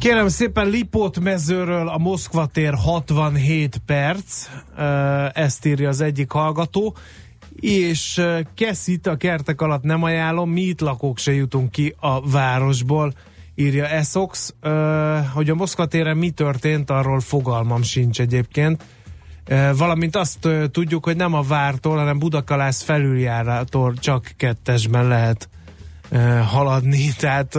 Kérem szépen Lipót mezőről a Moszkva tér 67 perc, ezt írja az egyik hallgató, és Keszit a kertek alatt nem ajánlom, mi itt lakók se jutunk ki a városból, írja Essox. Hogy a Moszkva téren mi történt, arról fogalmam sincs egyébként. Valamint azt tudjuk, hogy nem a vártól, hanem Budakalász felüljárától csak kettesben lehet haladni, tehát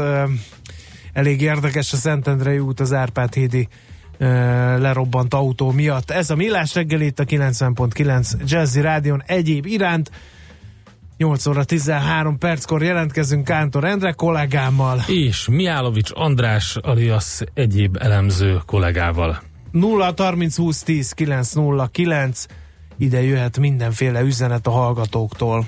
elég érdekes a Szentendrei út az Árpád hídi lerobbant autó miatt. Ez a Millás reggel itt a 90.9 Jazzy Rádion egyéb iránt. 8 óra 13 perckor jelentkezünk Kántor Endre kollégámmal. És Miálovics András alias egyéb elemző kollégával. 0 30 20 10 9 0 9 ide jöhet mindenféle üzenet a hallgatóktól.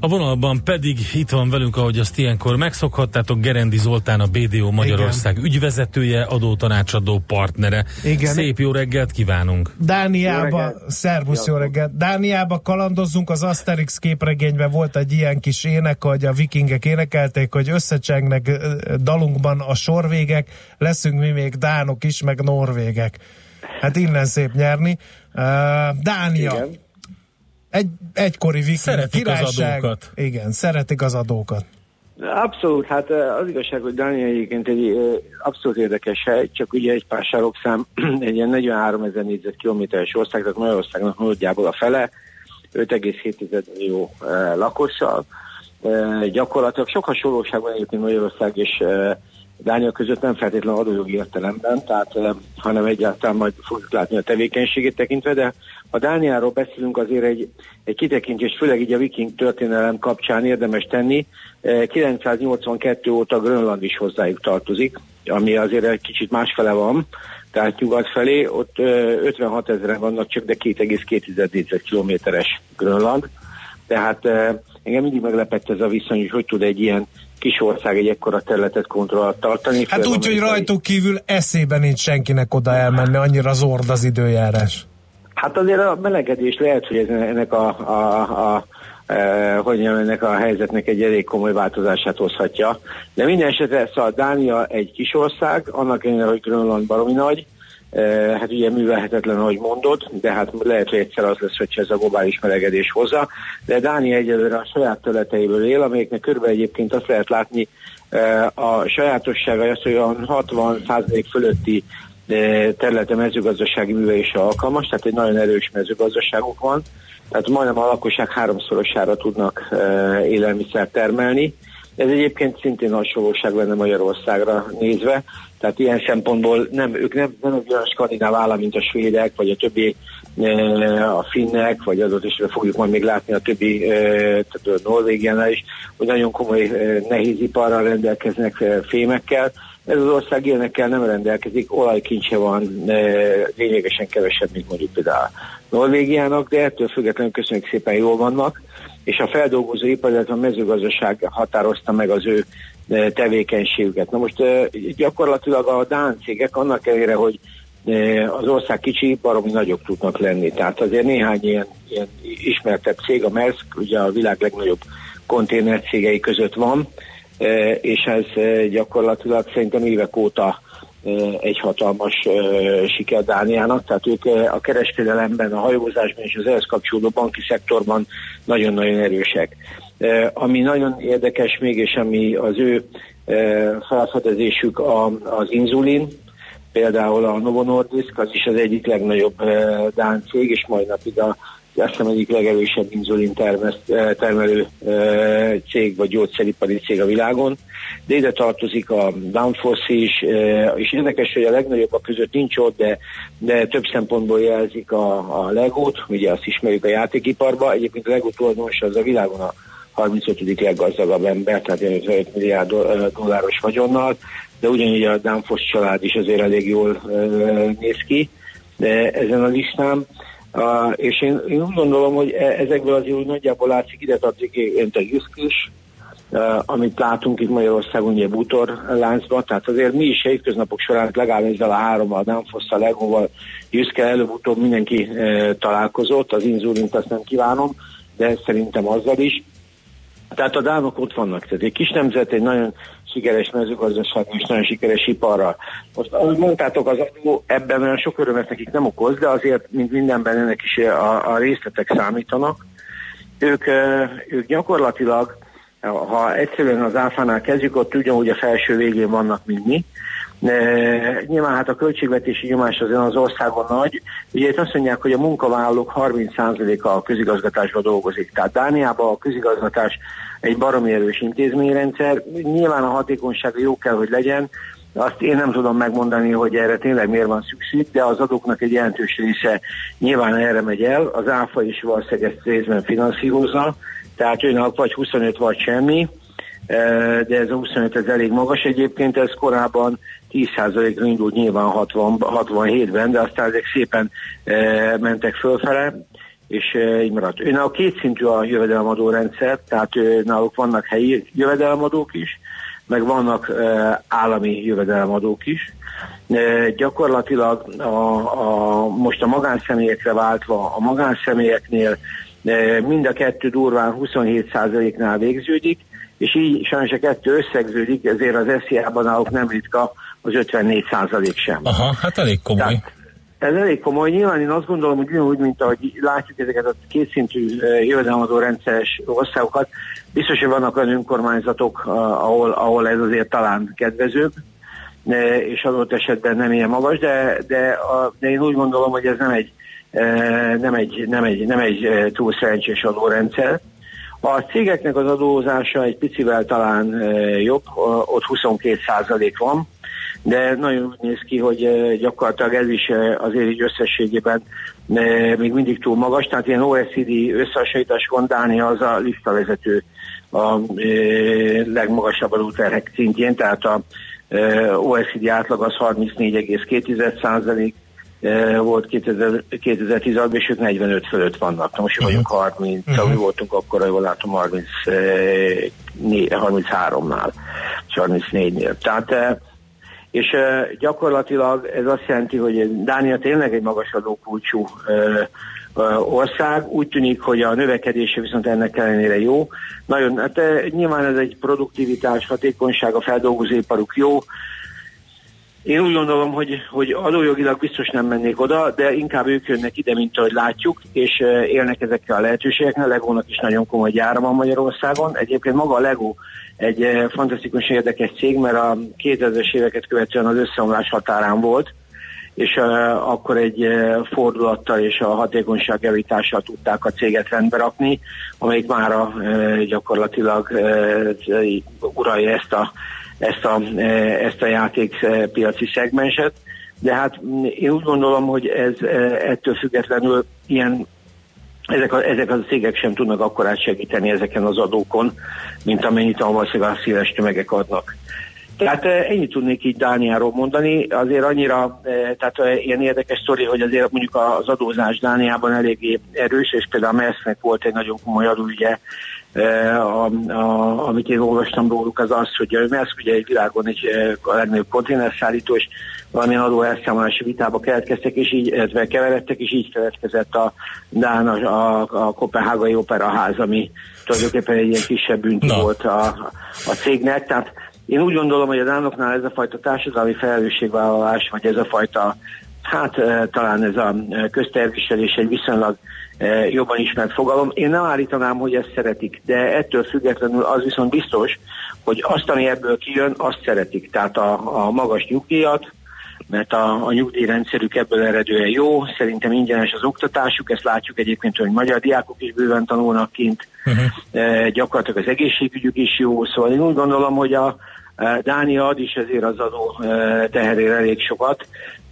A vonalban pedig itt van velünk, ahogy azt ilyenkor megszokhattátok, Gerendi Zoltán, a BDO Magyarország Igen. ügyvezetője, adótanácsadó partnere. Igen. Szép jó reggelt kívánunk! Dániába, szervusz, jó reggelt! Dániába kalandozzunk, az Asterix képregényben volt egy ilyen kis ének, hogy a vikingek énekelték, hogy összecsengnek dalunkban a sorvégek, leszünk mi még dánok is, meg norvégek. Hát innen szép nyerni. Uh, Dánia. Igen egy, egykori viking Szeretik királyság. az adókat. Igen, szeretik az adókat. Abszolút, hát az igazság, hogy Dánia egyébként egy abszolút érdekes hely, csak ugye egy pár sarokszám, egy ilyen 43 ezer négyzetkilométeres ország, tehát Magyarországnak nagyjából a fele, 5,7 millió lakossal. Gyakorlatilag sok hasonlóság van egyébként Magyarország és Dánia között nem feltétlenül adójogi értelemben, tehát, hanem egyáltalán majd fogjuk látni a tevékenységét tekintve, de ha Dániáról beszélünk, azért egy, egy kitekintés, főleg így a viking történelem kapcsán érdemes tenni. 982 óta Grönland is hozzájuk tartozik, ami azért egy kicsit másfele van, tehát nyugat felé, ott 56 ezeren vannak csak, de 2,2 kilométeres Grönland. Tehát engem mindig meglepett ez a viszony, hogy hogy tud egy ilyen kis ország egy ekkora területet kontrollat tartani. Hát úgy, hogy rajtuk kívül eszében nincs senkinek oda elmenni, annyira zord az időjárás. Hát azért a melegedés lehet, hogy ez ennek a, a, a e, hogy ennek a helyzetnek egy elég komoly változását hozhatja. De minden esetre szóval Dánia egy kis ország, annak ellenére, hogy Grönland baromi nagy, hát ugye művelhetetlen, ahogy mondod, de hát lehet, hogy egyszer az lesz, hogyha ez a globális melegedés hozza. De Dánia egyelőre a saját területeiből él, amelyeknek körülbelül egyébként azt lehet látni, a sajátossága az, hogy olyan 60% fölötti területe mezőgazdasági művelésre alkalmas, tehát egy nagyon erős mezőgazdaságuk van, tehát majdnem a lakosság háromszorosára tudnak élelmiszer termelni. Ez egyébként szintén hasonlóság lenne Magyarországra nézve, tehát ilyen szempontból nem, ők nem, nem egy olyan skandináv állam, mint a svédek, vagy a többi a finnek, vagy adott is fogjuk majd még látni a többi, tehát a Norvégiánál is, hogy nagyon komoly nehéziparral rendelkeznek fémekkel, ez az ország ilyenekkel nem rendelkezik, olajkincse van lényegesen kevesebb, mint mondjuk például Norvégiának, de ettől függetlenül köszönjük szépen jól vannak, és a feldolgozó ipar, illetve a mezőgazdaság határozta meg az ő tevékenységüket. Na most gyakorlatilag a Dán cégek annak ellenére, hogy az ország kicsi, baromi nagyok tudnak lenni. Tehát azért néhány ilyen, ilyen ismertebb cég, a Maersk, ugye a világ legnagyobb konténer között van, E, és ez e, gyakorlatilag szerintem évek óta e, egy hatalmas siker Dániának, tehát ők a kereskedelemben, a hajózásban és az ehhez kapcsolódó banki szektorban nagyon-nagyon erősek. Ami nagyon érdekes még, és ami az ő felfedezésük az inzulin, például a Novo Nordisk, az is az egyik legnagyobb Dán cég, és majd napig a azt hiszem egyik legerősebb inzulin termelő cég, vagy gyógyszeripari cég a világon, de ide tartozik a Danfoss is, és érdekes, hogy a legnagyobbak között nincs ott, de, de több szempontból jelzik a, a Legót, ugye azt ismerjük a játékiparba, egyébként a Lego tulajdonos az a világon a 35. leggazdagabb ember, tehát 5 milliárd dolláros vagyonnal, de ugyanígy a Danfoss család is azért elég jól néz ki de ezen a listán. Uh, és én, én úgy gondolom, hogy e, ezekből azért úgy nagyjából látszik, ide tartozik a Juszkis, uh, amit látunk itt Magyarországon, ugye bútor láncban, tehát azért mi is hétköznapok során legalább ezzel a hárommal, nem a Legóval, Juszke előbb-utóbb mindenki uh, találkozott, az inzulint azt nem kívánom, de szerintem azzal is. Tehát a dánok ott vannak, tehát egy kis nemzet, egy nagyon sikeres mezőgazdaság és nagyon sikeres iparral. Most, ahogy mondtátok, az adó ebben olyan sok örömet nekik nem okoz, de azért, mint mindenben ennek is a, a részletek számítanak. Ők, ők gyakorlatilag, ha egyszerűen az áfánál kezdjük, ott ugyanúgy a felső végén vannak, mint mi, de nyilván hát a költségvetési nyomás az az országon nagy. Ugye itt azt mondják, hogy a munkavállalók 30%-a a közigazgatásban dolgozik. Tehát Dániában a közigazgatás egy baromi erős intézményrendszer. Nyilván a hatékonysága jó kell, hogy legyen, azt én nem tudom megmondani, hogy erre tényleg miért van szükség, de az adóknak egy jelentős része nyilván erre megy el. Az ÁFA is valószínűleg ezt részben finanszírozza, tehát őnek vagy 25 vagy semmi, de ez a 25 ez elég magas egyébként, ez korábban 10%-ra indult nyilván 60, 67-ben, de aztán ezek szépen e, mentek fölfele, és így maradt. Ő a kétszintű a jövedelemadó rendszer, tehát ő, náluk vannak helyi jövedelemadók is, meg vannak e, állami jövedelemadók is. E, gyakorlatilag a, a, most a magánszemélyekre váltva, a magánszemélyeknél e, mind a kettő durván 27%-nál végződik, és így sajnos a kettő összegződik, ezért az SZIA-ban náluk nem ritka az 54 százalék sem. Aha, hát elég komoly. Tehát, ez elég komoly. Nyilván én azt gondolom, hogy ugyanúgy, mint ahogy látjuk ezeket a kétszintű jövedelmadó rendszeres országokat, biztos, hogy vannak olyan önkormányzatok, ahol, ahol ez azért talán kedvezőbb, és adott esetben nem ilyen magas, de, de, a, de én úgy gondolom, hogy ez nem egy, nem egy, nem egy, nem egy túl szerencsés adórendszer. A cégeknek az adózása egy picivel talán jobb, ott 22 százalék van, de nagyon úgy néz ki, hogy gyakorlatilag ez is azért így összességében még mindig túl magas, tehát ilyen OECD összehasonlításban Dánia az a listavezető a legmagasabb adóterhek szintjén, tehát a OECD átlag az 34,2 százalék, volt 2016-ban, és ők 45 fölött vannak. Most uh-huh. vagyunk 30, uh-huh. mi voltunk akkor, jól látom, 30, 33-nál, és 34-nél. Tehát és uh, gyakorlatilag ez azt jelenti, hogy Dánia tényleg egy magas adókulcsú uh, ország, úgy tűnik, hogy a növekedése viszont ennek ellenére jó. Nagyon, hát nyilván ez egy produktivitás, hatékonyság, a feldolgozóiparuk jó, én úgy gondolom, hogy, hogy adójogilag biztos nem mennék oda, de inkább ők jönnek ide, mint ahogy látjuk, és élnek ezekkel a lehetőségekkel. A Legónak is nagyon komoly gyára van Magyarországon. Egyébként maga a Lego egy fantasztikus érdekes cég, mert a 2000-es éveket követően az összeomlás határán volt, és uh, akkor egy uh, fordulattal és a hatékonyság javítással tudták a céget rendbe rakni, amelyik már uh, gyakorlatilag uh, uralja ezt a ezt a, e, ezt a játékpiaci szegmenset, de hát én úgy gondolom, hogy ez e, ettől függetlenül ilyen ezek a, ezek a cégek sem tudnak akkorát segíteni ezeken az adókon, mint amennyit a valószínűleg széles tömegek adnak. Tehát e, ennyit tudnék így Dániáról mondani, azért annyira, tehát ilyen érdekes sztori, hogy azért mondjuk az adózás Dániában eléggé erős, és például a MESZ-nek volt egy nagyon komoly adóügye a, a, amit én olvastam róluk, az az, hogy a MESZ ugye egy világon egy a legnagyobb konténerszállító, és valamilyen adó elszámolási vitába keletkeztek, és így, illetve keveredtek, és így keletkezett a Dán, a, a Kopenhágai Operaház, ami tulajdonképpen egy ilyen kisebb bűnti no. volt a, a cégnek. Tehát én úgy gondolom, hogy a Dánoknál ez a fajta társadalmi felelősségvállalás, vagy ez a fajta, hát talán ez a közterviselés egy viszonylag jobban ismert fogalom. Én nem állítanám, hogy ezt szeretik, de ettől függetlenül az viszont biztos, hogy azt, ami ebből kijön, azt szeretik. Tehát a, a magas nyugdíjat, mert a, a nyugdíjrendszerük ebből eredően jó, szerintem ingyenes az oktatásuk, ezt látjuk egyébként, hogy magyar diákok is bőven tanulnak kint, uh-huh. e, gyakorlatilag az egészségügyük is jó, szóval én úgy gondolom, hogy a e, Dánia ad is ezért az adó e, teherére elég sokat,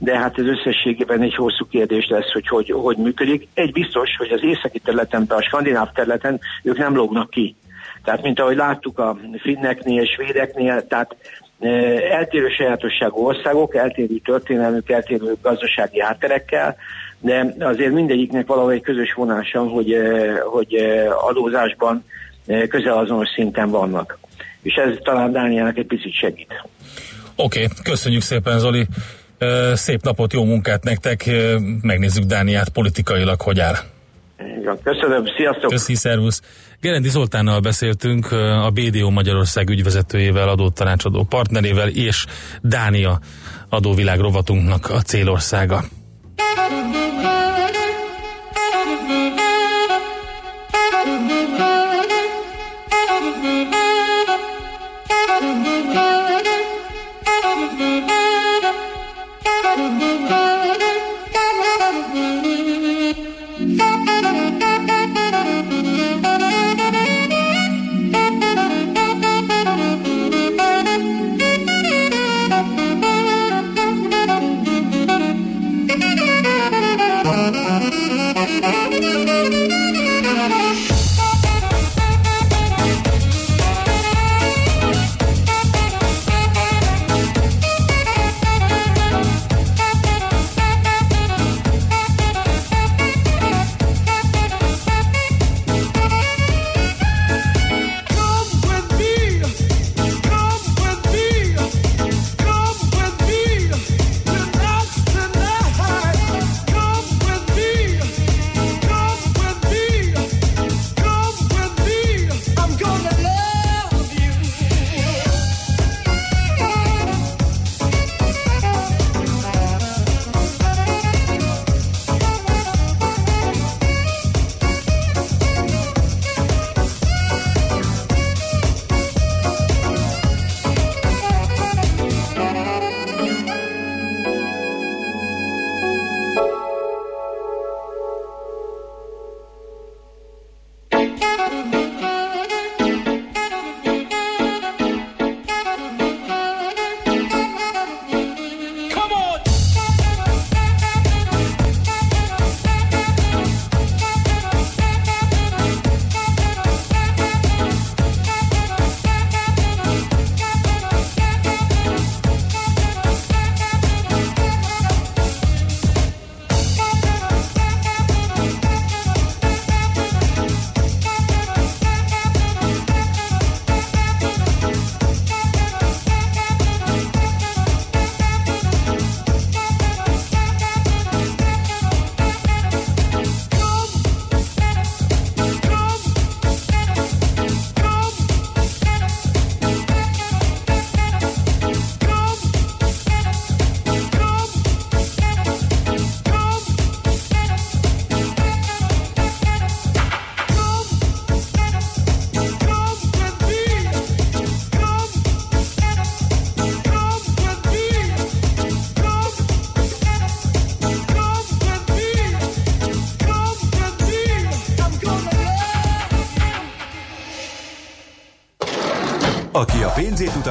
de hát ez összességében egy hosszú kérdés lesz, hogy hogy, hogy működik. Egy biztos, hogy az északi területen, a skandináv területen ők nem lógnak ki. Tehát, mint ahogy láttuk a finneknél, svédeknél, tehát eltérő sajátosságú országok, eltérő történelmük, eltérő gazdasági hátterekkel, de azért mindegyiknek valahol egy közös vonása, hogy, hogy adózásban közel azonos szinten vannak. És ez talán Dániának egy picit segít. Oké, okay, köszönjük szépen Zoli, szép napot, jó munkát nektek, megnézzük Dániát politikailag, hogy áll. Köszönöm, sziasztok! Köszi, szervusz! Gerendi Zoltánnal beszéltünk, a BDO Magyarország ügyvezetőjével, adótanácsadó partnerével és Dánia adóvilág rovatunknak a célországa. Música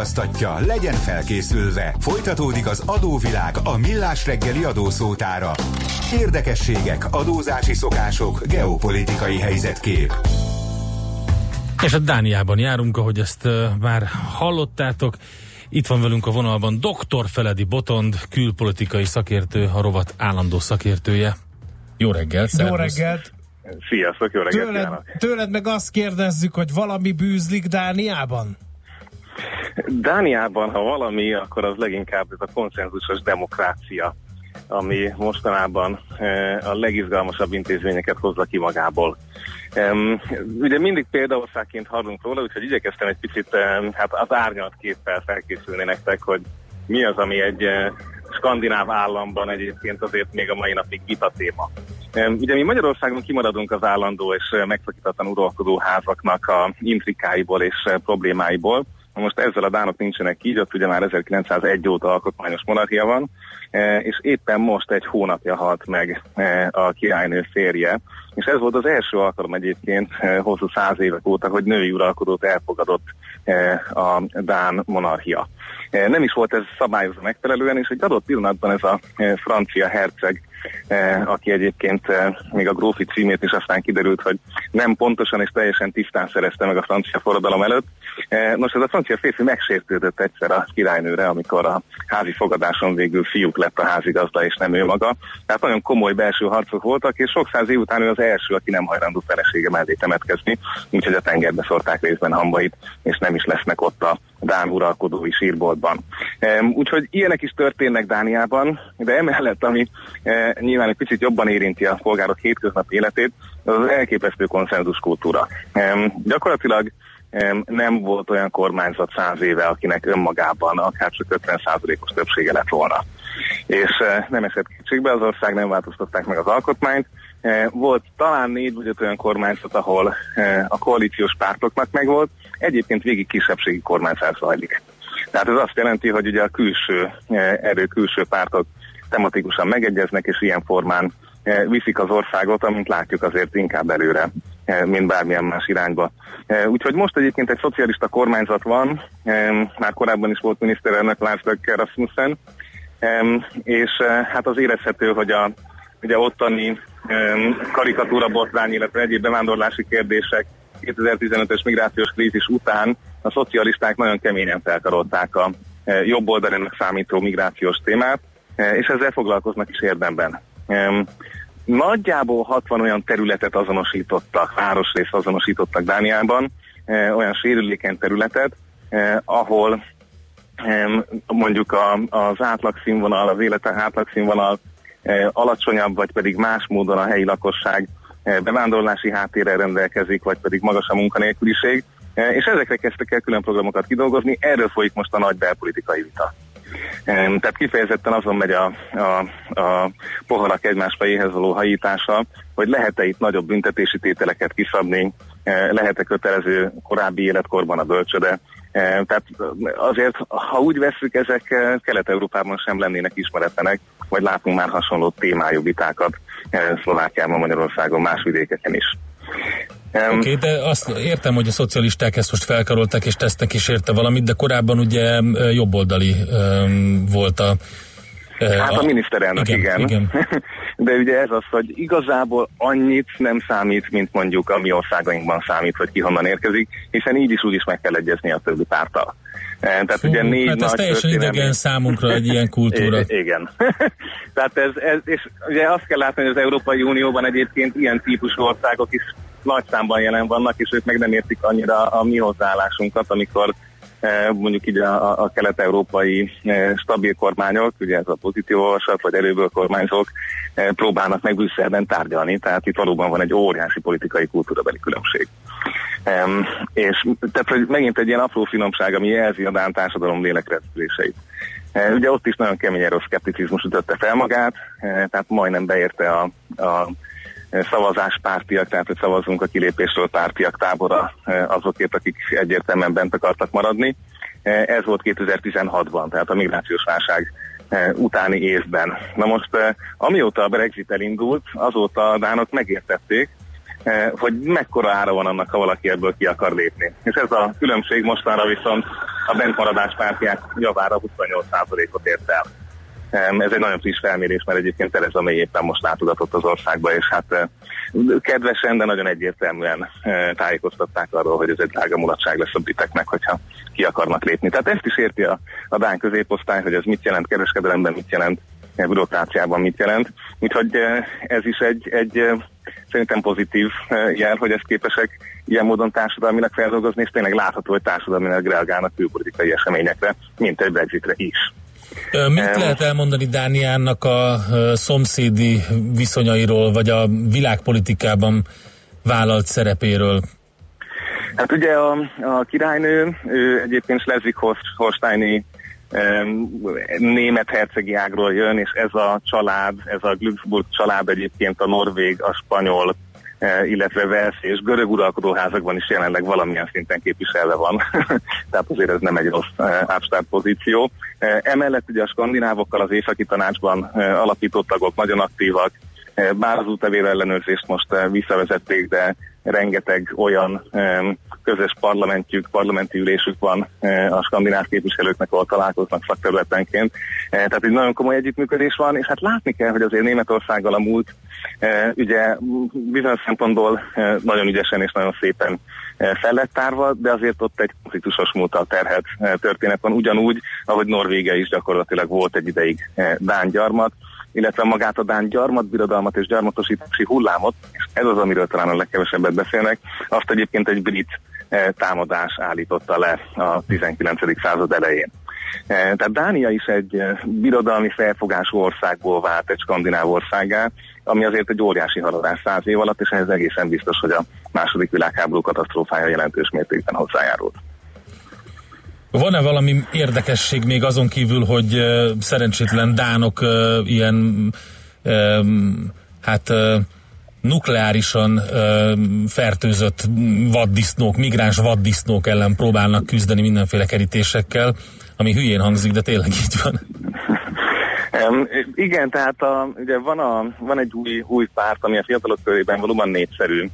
utaztatja, legyen felkészülve. Folytatódik az adóvilág a millás reggeli adószótára. Érdekességek, adózási szokások, geopolitikai helyzetkép. És a Dániában járunk, ahogy ezt már hallottátok. Itt van velünk a vonalban dr. Feledi Botond, külpolitikai szakértő, a rovat állandó szakértője. Jó reggelt, Jó reggelt! Sziasztok, jó reggelt tőled, tőled meg azt kérdezzük, hogy valami bűzlik Dániában? Dániában, ha valami, akkor az leginkább ez a konszenzusos demokrácia, ami mostanában eh, a legizgalmasabb intézményeket hozza ki magából. Ugye mindig példaországként hallunk róla, úgyhogy igyekeztem egy picit um, hát az árnyalt képpel felkészülni nektek, hogy mi az, ami egy uh, skandináv államban egyébként azért még a mai napig vita téma. Ugye mi Magyarországon kimaradunk az állandó és megszakítatlan uralkodó házaknak a intrikáiból és uh, problémáiból, most ezzel a dánok nincsenek így, ott ugye már 1901 óta alkotmányos monarchia van, és éppen most egy hónapja halt meg a királynő férje, és ez volt az első alkalom egyébként hosszú száz évek óta, hogy női uralkodót elfogadott a Dán monarchia. Nem is volt ez szabályozva megfelelően, és egy adott pillanatban ez a francia herceg aki egyébként eh, még a grófi címét is aztán kiderült, hogy nem pontosan és teljesen tisztán szerezte meg a francia forradalom előtt. Eh, nos, ez a francia férfi megsértődött egyszer a királynőre, amikor a házi fogadáson végül fiúk lett a házigazda, és nem ő maga. Tehát nagyon komoly belső harcok voltak, és sok száz év után ő az első, aki nem hajlandó felesége mellé temetkezni, úgyhogy a tengerbe szorták részben hambait, és nem is lesznek ott a Dán uralkodói sírboltban. Úgyhogy ilyenek is történnek Dániában, de emellett, ami nyilván egy picit jobban érinti a polgárok hétköznapi életét, az az elképesztő konszenzus kultúra. Gyakorlatilag nem volt olyan kormányzat száz éve, akinek önmagában akár csak 50%-os többsége lett volna. És eh, nem esett kétségbe, az ország nem változtatták meg az alkotmányt. Eh, volt talán négy vagy öt olyan kormányzat, ahol eh, a koalíciós pártoknak megvolt, egyébként végig kisebbségi kormányzás zajlik. Tehát ez azt jelenti, hogy ugye a külső erő, külső pártok tematikusan megegyeznek, és ilyen formán viszik az országot, amint látjuk azért inkább előre, mint bármilyen más irányba. Úgyhogy most egyébként egy szocialista kormányzat van, már korábban is volt miniszterelnök Lars Lökke Rasmussen, és hát az érezhető, hogy a ugye ottani karikatúra botrány, illetve egyéb bevándorlási kérdések 2015-ös migrációs krízis után a szocialisták nagyon keményen felkarolták a jobb oldalának számító migrációs témát, és ezzel foglalkoznak is érdemben. Nagyjából 60 olyan területet azonosítottak, városrész azonosítottak Dániában, olyan sérülékeny területet, ahol mondjuk az átlagszínvonal, az élete átlagszínvonal alacsonyabb, vagy pedig más módon a helyi lakosság bevándorlási háttérrel rendelkezik, vagy pedig magas a munkanélküliség, és ezekre kezdtek el külön programokat kidolgozni, erről folyik most a nagy belpolitikai vita. Tehát kifejezetten azon megy a, a, a poharak egymás fejéhez való hajítása, hogy lehet-e itt nagyobb büntetési tételeket kiszabni, lehet-e kötelező korábbi életkorban a bölcsöde. Tehát azért, ha úgy veszük, ezek Kelet-Európában sem lennének ismeretlenek, vagy látunk már hasonló témájú vitákat Szlovákiában, Magyarországon, más vidékeken is. Oké, okay, de azt értem, hogy a szocialisták ezt most felkarolták, és tesznek is érte valamit, de korábban ugye jobboldali volt a Hát a miniszterelnök, igen. igen. igen. De ugye ez az, hogy igazából annyit nem számít, mint mondjuk a mi országainkban számít, hogy ki honnan érkezik, hiszen így is úgy is meg kell egyezni a többi pártal. Tehát Fú, ugye négy hát ez nagy teljesen történelmi... idegen számunkra egy ilyen kultúra. I- igen. Tehát ez, ez, és ugye azt kell látni, hogy az Európai Unióban egyébként ilyen típusú országok is nagy számban jelen vannak, és ők meg nem értik annyira a mi hozzáállásunkat, amikor mondjuk így a, a kelet-európai eh, stabil kormányok, ugye ez a pozitív olvasat, vagy erőből kormányzók eh, próbálnak meg Brüsszelben tárgyalni, tehát itt valóban van egy óriási politikai kultúrabeli különbség. Um, és tehát, hogy megint egy ilyen apró finomság, ami jelzi a Dán társadalom lélekrendszeréseit. Uh, ugye ott is nagyon kemény szkepticizmus ütötte fel magát, uh, tehát majdnem beérte a, a szavazáspártiak, tehát hogy szavazunk a kilépésről pártiak tábora azokért, akik egyértelműen bent akartak maradni. Ez volt 2016-ban, tehát a migrációs válság utáni évben. Na most, amióta a Brexit elindult, azóta a dánok megértették, hogy mekkora ára van annak, ha valaki ebből ki akar lépni. És ez a különbség mostanra viszont a bentmaradás pártják javára 28%-ot ért el. Ez egy nagyon friss felmérés, mert egyébként Tereza May éppen most látogatott az országba, és hát kedvesen, de nagyon egyértelműen tájékoztatták arról, hogy ez egy drága mulatság lesz a briteknek, hogyha ki akarnak lépni. Tehát ezt is érti a, a Dán középosztály, hogy ez mit jelent kereskedelemben, mit jelent bürokráciában, mit jelent. Úgyhogy ez is egy, egy szerintem pozitív jel, hogy ezt képesek ilyen módon társadalmilag feldolgozni, és tényleg látható, hogy társadalmilag reagálnak külpolitikai eseményekre, mint egy Brexitre is. Mit lehet elmondani Dániának a szomszédi viszonyairól, vagy a világpolitikában vállalt szerepéről? Hát ugye a, a királynő, ő egyébként Schleswig-Holsteini német hercegi ágról jön, és ez a család, ez a Glücksburg család egyébként a norvég, a spanyol, illetve Velsz és görög uralkodóházakban is jelenleg valamilyen szinten képviselve van. Tehát azért ez nem egy rossz ápstárt pozíció. Emellett ugye a skandinávokkal az északi tanácsban alapított tagok nagyon aktívak, bár az ellenőrzést most visszavezették, de rengeteg olyan közös parlamentjük, parlamenti ülésük van a skandináv képviselőknek, ahol találkoznak szakterületenként. Tehát egy nagyon komoly együttműködés van, és hát látni kell, hogy azért Németországgal a múlt ugye bizonyos szempontból nagyon ügyesen és nagyon szépen fel lett tárva, de azért ott egy konfliktusos múltal terhet történet van, ugyanúgy, ahogy Norvégia is gyakorlatilag volt egy ideig Dán gyarmat, illetve magát a Dán gyarmatbirodalmat és gyarmatosítási hullámot, és ez az, amiről talán a legkevesebbet beszélnek, azt egyébként egy brit támadás állította le a 19. század elején. Tehát Dánia is egy birodalmi felfogású országból vált egy skandináv országá, ami azért egy óriási haladás száz év alatt, és ehhez egészen biztos, hogy a második világháború katasztrófája jelentős mértékben hozzájárult. Van-e valami érdekesség még azon kívül, hogy szerencsétlen dánok ilyen hát nukleárisan uh, fertőzött vaddisznók, migráns vaddisznók ellen próbálnak küzdeni mindenféle kerítésekkel, ami hülyén hangzik, de tényleg így van. Igen, tehát a, ugye van, a, van egy új, új párt, ami a fiatalok körében valóban népszerű.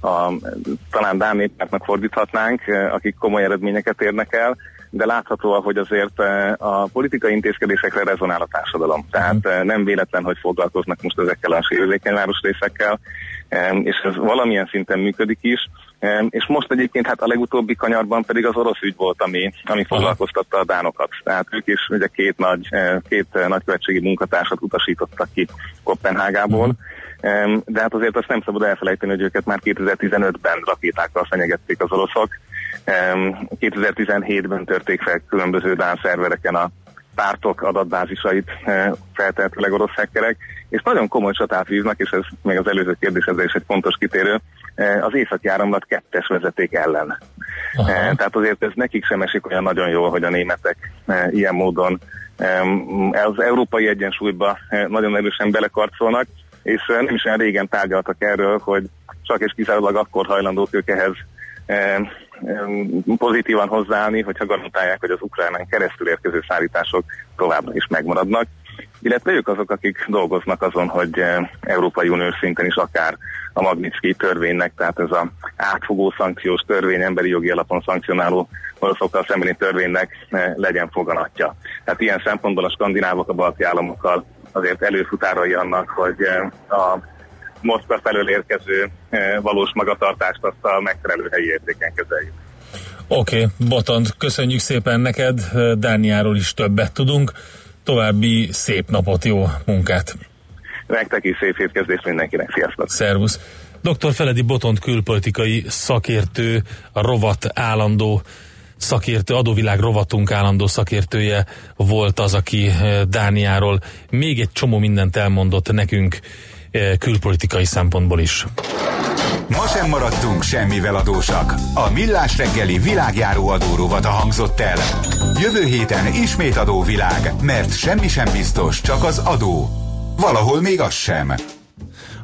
A, talán Dán néppártnak fordíthatnánk, akik komoly eredményeket érnek el, de látható, hogy azért a politikai intézkedésekre rezonál a társadalom. Tehát nem véletlen, hogy foglalkoznak most ezekkel a sérülékeny városrészekkel, és ez valamilyen szinten működik is. És most egyébként hát a legutóbbi kanyarban pedig az orosz ügy volt, ami, ami foglalkoztatta a dánokat. Tehát ők is ugye két nagy, két nagykövetségi munkatársat utasítottak ki Kopenhágából, de hát azért azt nem szabad elfelejteni, hogy őket már 2015-ben rakétákkal fenyegették az oroszok. 2017-ben törték fel különböző dán szervereken a pártok adatbázisait feltehetőleg orosz hackerek, és nagyon komoly csatát vívnak, és ez még az előző kérdésedre is egy fontos kitérő, az északi áramlat kettes vezeték ellen. Aha. Tehát azért ez nekik sem esik olyan nagyon jól, hogy a németek ilyen módon az európai egyensúlyba nagyon erősen belekarcolnak, és nem is olyan régen tárgyaltak erről, hogy csak és kizárólag akkor hajlandók ők ehhez pozitívan hozzáállni, hogyha garantálják, hogy az ukránán keresztül érkező szállítások továbbra is megmaradnak. Illetve ők azok, akik dolgoznak azon, hogy Európai Uniós szinten is akár a Magnitsky törvénynek, tehát ez a átfogó szankciós törvény, emberi jogi alapon szankcionáló oroszokkal szembeni törvénynek legyen foganatja. Tehát ilyen szempontból a skandinávok a balti államokkal azért előfutárai annak, hogy a Moszkva felől érkező valós magatartást azt a megfelelő helyi értéken kezeljük. Oké, okay, Botond, köszönjük szépen neked, Dániáról is többet tudunk. További szép napot, jó munkát! Nektek is szép hétkezdést mindenkinek, sziasztok! Szervusz! Dr. Feledi Botond külpolitikai szakértő, a rovat állandó szakértő, adóvilág rovatunk állandó szakértője volt az, aki Dániáról még egy csomó mindent elmondott nekünk külpolitikai szempontból is. Ma sem maradtunk semmivel adósak. A Millás reggeli világjáró adórovata hangzott el. Jövő héten ismét adóvilág, mert semmi sem biztos, csak az adó. Valahol még az sem.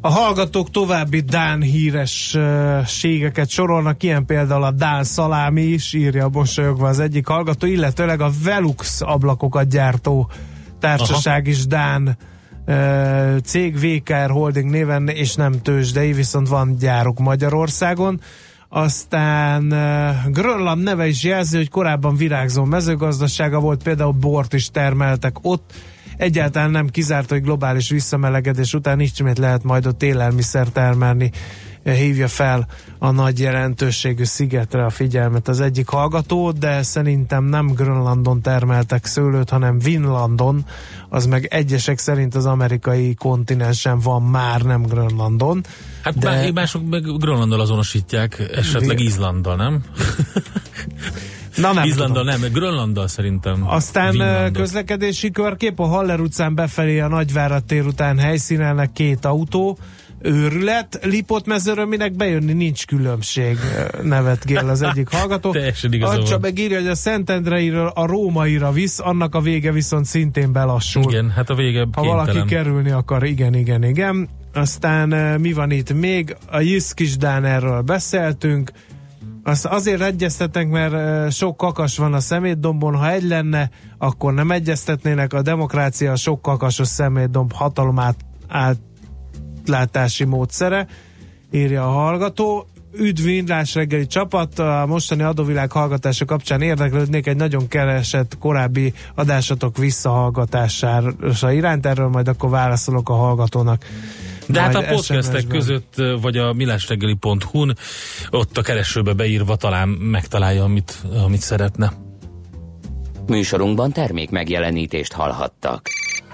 A hallgatók további Dán hírességeket sorolnak, ilyen például a Dán szalámi is, írja mosolyogva az egyik hallgató, illetőleg a Velux ablakokat gyártó társaság Aha. is Dán cég VKR Holding néven és nem tőzsdei, viszont van gyáruk Magyarországon. Aztán Grönland neve is jelzi, hogy korábban virágzó mezőgazdasága volt, például bort is termeltek ott. Egyáltalán nem kizárt, hogy globális visszamelegedés után ismét lehet majd ott élelmiszer termelni hívja fel a nagy jelentőségű szigetre a figyelmet az egyik hallgató, de szerintem nem Grönlandon termeltek szőlőt, hanem Vinlandon, az meg egyesek szerint az amerikai kontinensen van már, nem Grönlandon. Hát de... mások meg Grönlandon azonosítják, esetleg Izlanddal, nem? Na nem Izlandal nem, Grönlanddal szerintem. Aztán Vinlandot. közlekedési körkép a Haller utcán befelé a Nagyvárat tér után helyszínelnek két autó, őrület. Lipot mezőről minek bejönni, nincs különbség, gél az egyik hallgató. Teljesen igazol. meg írja, hogy a Szentendreiről a rómaira visz, annak a vége viszont szintén belassul. Igen, hát a vége Ha valaki kerülni akar, igen, igen, igen. aztán mi van itt még? A Jiszkisdán erről beszéltünk, azt azért egyeztetnek, mert sok kakas van a szemétdombon, ha egy lenne, akkor nem egyeztetnének, a demokrácia sok kakasos szemétdomb hatalomát átlátási módszere, írja a hallgató. Üdv Indrás reggeli csapat, a mostani adóvilág hallgatása kapcsán érdeklődnék egy nagyon keresett korábbi adásatok visszahallgatására iránt, erről majd akkor válaszolok a hallgatónak. De hát a podcastek között, vagy a millásreggeli.hu-n ott a keresőbe beírva talán megtalálja, amit, amit szeretne. Műsorunkban termék megjelenítést hallhattak.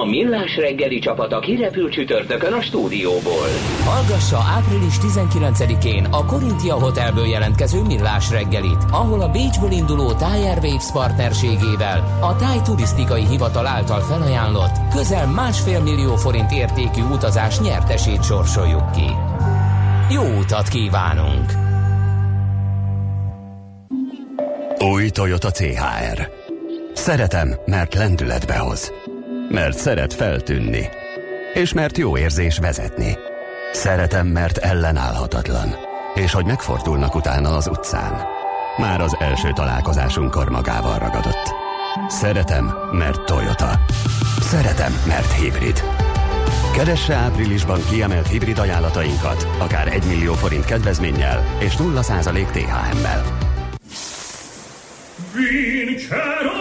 a Millás reggeli csapata kirepül csütörtökön a stúdióból. Hallgassa április 19-én a Korintia Hotelből jelentkező Millás reggelit, ahol a Bécsből induló Thai Airwaves partnerségével a Thai Turisztikai Hivatal által felajánlott közel másfél millió forint értékű utazás nyertesét sorsoljuk ki. Jó utat kívánunk! Új Toyota CHR. Szeretem, mert lendületbe hoz mert szeret feltűnni, és mert jó érzés vezetni. Szeretem, mert ellenállhatatlan, és hogy megfordulnak utána az utcán. Már az első találkozásunkkor magával ragadott. Szeretem, mert Toyota. Szeretem, mert hibrid. Keresse áprilisban kiemelt hibrid ajánlatainkat, akár 1 millió forint kedvezménnyel és 0% THM-mel. Vincero,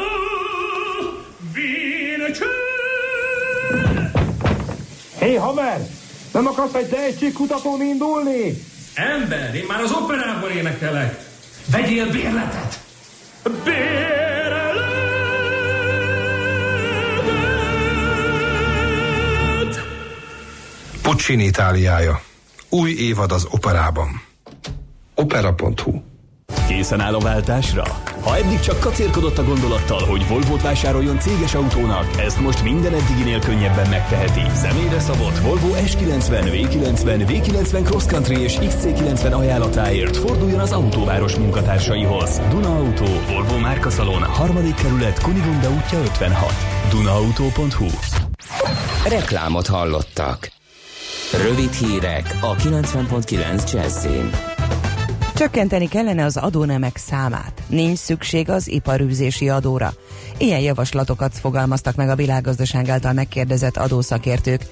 Hé, hey, Hamer! Nem akarsz egy tehetségkutatón indulni? Ember, én már az operában énekelek. Vegyél bérletet! Bérletet! Puccini Itáliája. Új évad az operában. Opera.hu Készen áll a váltásra? Ha eddig csak kacérkodott a gondolattal, hogy Volvo-t vásároljon céges autónak, ezt most minden eddiginél könnyebben megteheti. Személyre szabott Volvo S90, V90, V90 Cross Country és XC90 ajánlatáért forduljon az autóváros munkatársaihoz. Duna Auto, Volvo Márkaszalon, harmadik kerület, Kunigunda útja 56. Dunaauto.hu Reklámot hallottak. Rövid hírek a 90.9 Jazzin. Csökkenteni kellene az adónemek számát. Nincs szükség az iparűzési adóra. Ilyen javaslatokat fogalmaztak meg a világgazdaság által megkérdezett adószakértők.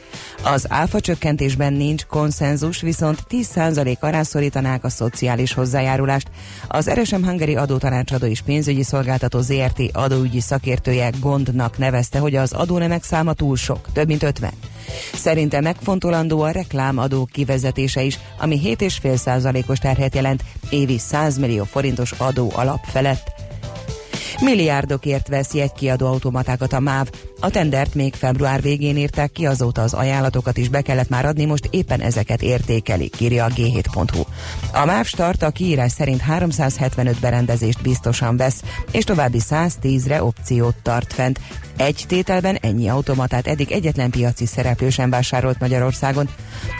Az áfa csökkentésben nincs konszenzus, viszont 10% arán szorítanák a szociális hozzájárulást. Az RSM Hungary adótanácsadó és pénzügyi szolgáltató ZRT adóügyi szakértője gondnak nevezte, hogy az adónemek száma túl sok, több mint 50. Szerinte megfontolandó a reklámadó kivezetése is, ami 7,5%-os terhet jelent évi 100 millió forintos adó alap felett. Milliárdokért vesz jegykiadó automatákat a MÁV. A tendert még február végén írták ki, azóta az ajánlatokat is be kellett már adni, most éppen ezeket értékeli, írja a G7.hu. A MÁV start a kiírás szerint 375 berendezést biztosan vesz, és további 110-re opciót tart fent. Egy tételben ennyi automatát eddig egyetlen piaci szereplő sem vásárolt Magyarországon.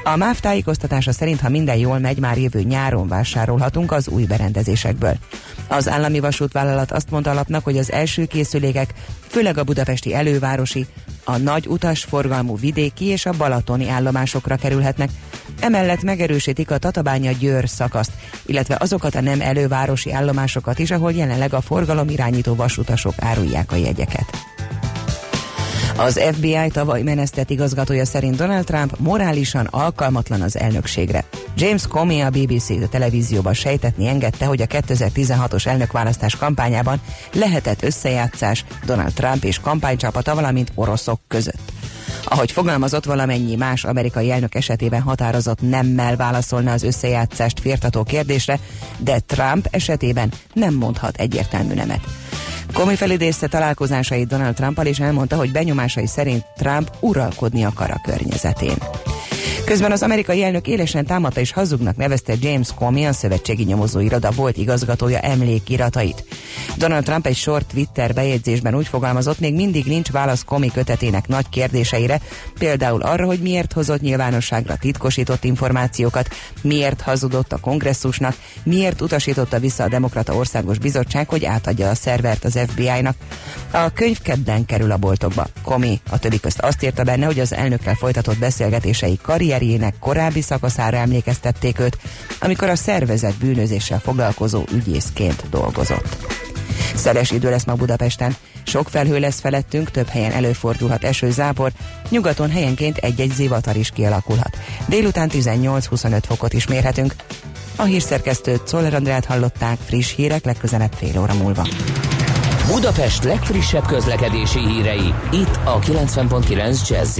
A MÁV tájékoztatása szerint, ha minden jól megy, már jövő nyáron vásárolhatunk az új berendezésekből. Az állami vasútvállalat azt mondta alapnak, hogy az első készülékek főleg a budapesti elővárosi, a nagy utasforgalmú vidéki és a balatoni állomásokra kerülhetnek. Emellett megerősítik a Tatabánya Győr szakaszt, illetve azokat a nem elővárosi állomásokat is, ahol jelenleg a forgalom irányító vasutasok árulják a jegyeket. Az FBI tavaly menesztett igazgatója szerint Donald Trump morálisan alkalmatlan az elnökségre. James Comey a BBC televízióban sejtetni engedte, hogy a 2016-os elnökválasztás kampányában lehetett összejátszás Donald Trump és kampánycsapata, valamint oroszok között. Ahogy fogalmazott, valamennyi más amerikai elnök esetében határozott nemmel válaszolna az összejátszást firtató kérdésre, de Trump esetében nem mondhat egyértelmű nemet. Komi felidézte találkozásait Donald Trumpal, és elmondta, hogy benyomásai szerint Trump uralkodni akar a környezetén. Közben az amerikai elnök élesen támadta és hazugnak nevezte James Comey, a szövetségi nyomozóiroda volt igazgatója emlékiratait. Donald Trump egy sor Twitter bejegyzésben úgy fogalmazott, még mindig nincs válasz Comey kötetének nagy kérdéseire, például arra, hogy miért hozott nyilvánosságra titkosított információkat, miért hazudott a kongresszusnak, miért utasította vissza a Demokrata Országos Bizottság, hogy átadja a szervert az FBI-nak. A könyv kedden kerül a boltokba. Comey a többi közt azt írta benne, hogy az elnökkel folytatott beszélgetései karrierjének korábbi szakaszára emlékeztették őt, amikor a szervezet bűnözéssel foglalkozó ügyészként dolgozott. Szeles idő lesz ma Budapesten. Sok felhő lesz felettünk, több helyen előfordulhat eső, zápor, nyugaton helyenként egy-egy zivatar is kialakulhat. Délután 18-25 fokot is mérhetünk. A hírszerkesztőt Szoller Andrát hallották, friss hírek legközelebb fél óra múlva. Budapest legfrissebb közlekedési hírei, itt a 90.9 jazz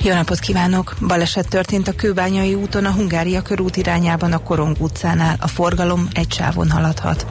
jó napot kívánok! Baleset történt a Kőbányai úton a Hungária körút irányában a Korong utcánál. A forgalom egy sávon haladhat.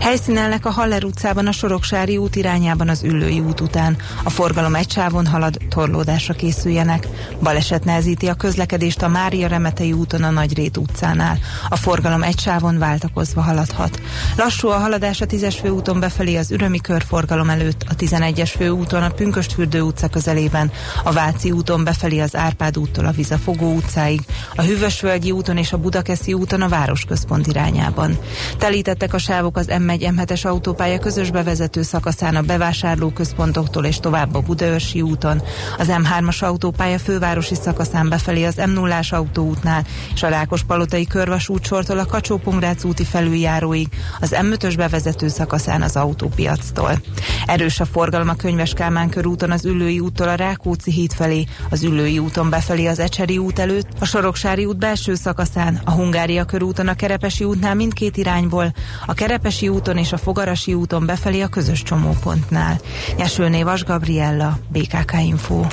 Helyszínelnek a Haller utcában a Soroksári út irányában az Üllői út után. A forgalom egy sávon halad, torlódásra készüljenek. Baleset nehezíti a közlekedést a Mária Remetei úton a Nagyrét utcánál. A forgalom egy sávon váltakozva haladhat. Lassú a haladás a 10-es főúton befelé az Ürömi körforgalom előtt, a 11-es főúton a Pünköstfürdő utca közelében, a Váci úton befelé az Árpád úttól a Vizafogó utcáig, a Hűvösvölgyi úton és a Budakeszi úton a városközpont irányában. Telítettek a sávok az M1 M7-es autópálya közös bevezető szakaszán a bevásárlóközpontoktól és tovább a Budaörsi úton, az M3-as autópálya fővárosi szakaszán befelé az M0-ás autóútnál és a Rákospalotai körvasútsortól a kacsó úti felüljáróig, az M5-ös bevezető szakaszán az autópiactól. Erős a forgalom a Könyves Kálmán körúton az Üllői úttól a Rákóczi híd felé, az Üllői Erdői úton befelé az Ecseri út előtt, a Soroksári út belső szakaszán, a Hungária körúton a Kerepesi útnál mindkét irányból, a Kerepesi úton és a Fogarasi úton befelé a közös csomópontnál. Nyesülné Vas Gabriella, BKK Info.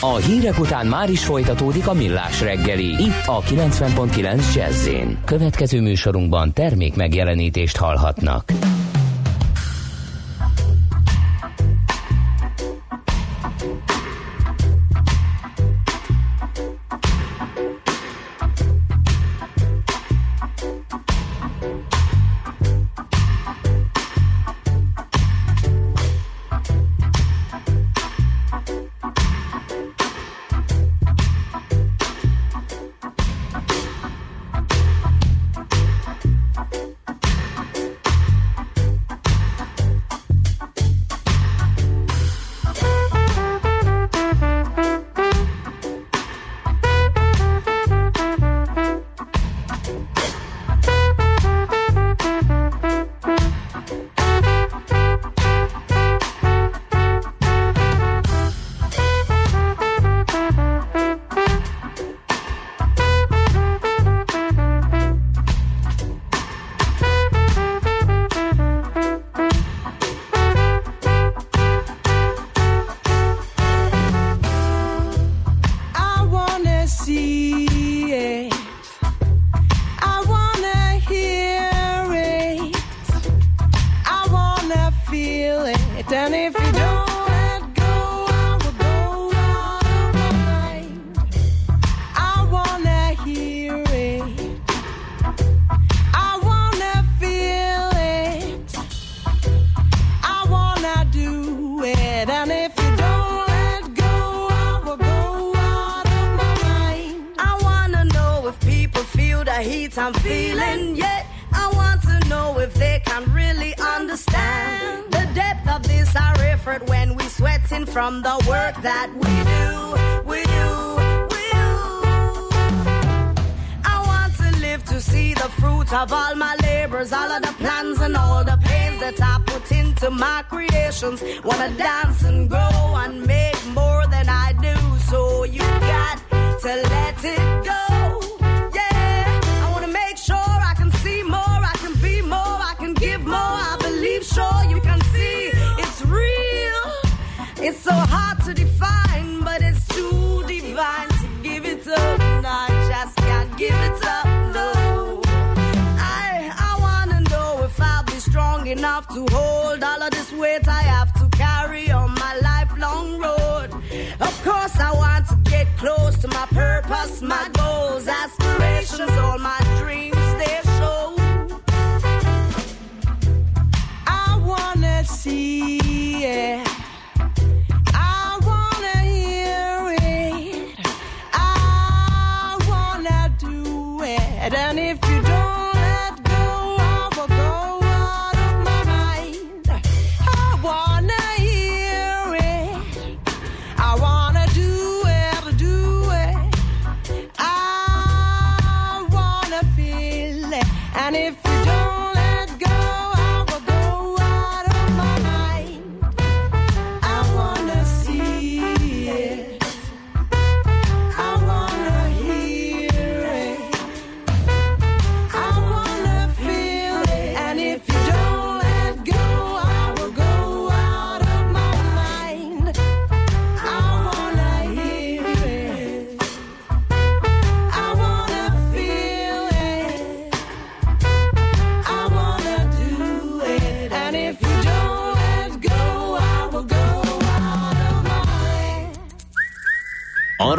A hírek után már is folytatódik a millás reggeli, itt a 90.9 jazz Következő műsorunkban termék megjelenítést hallhatnak. close to my purpose, my goals. I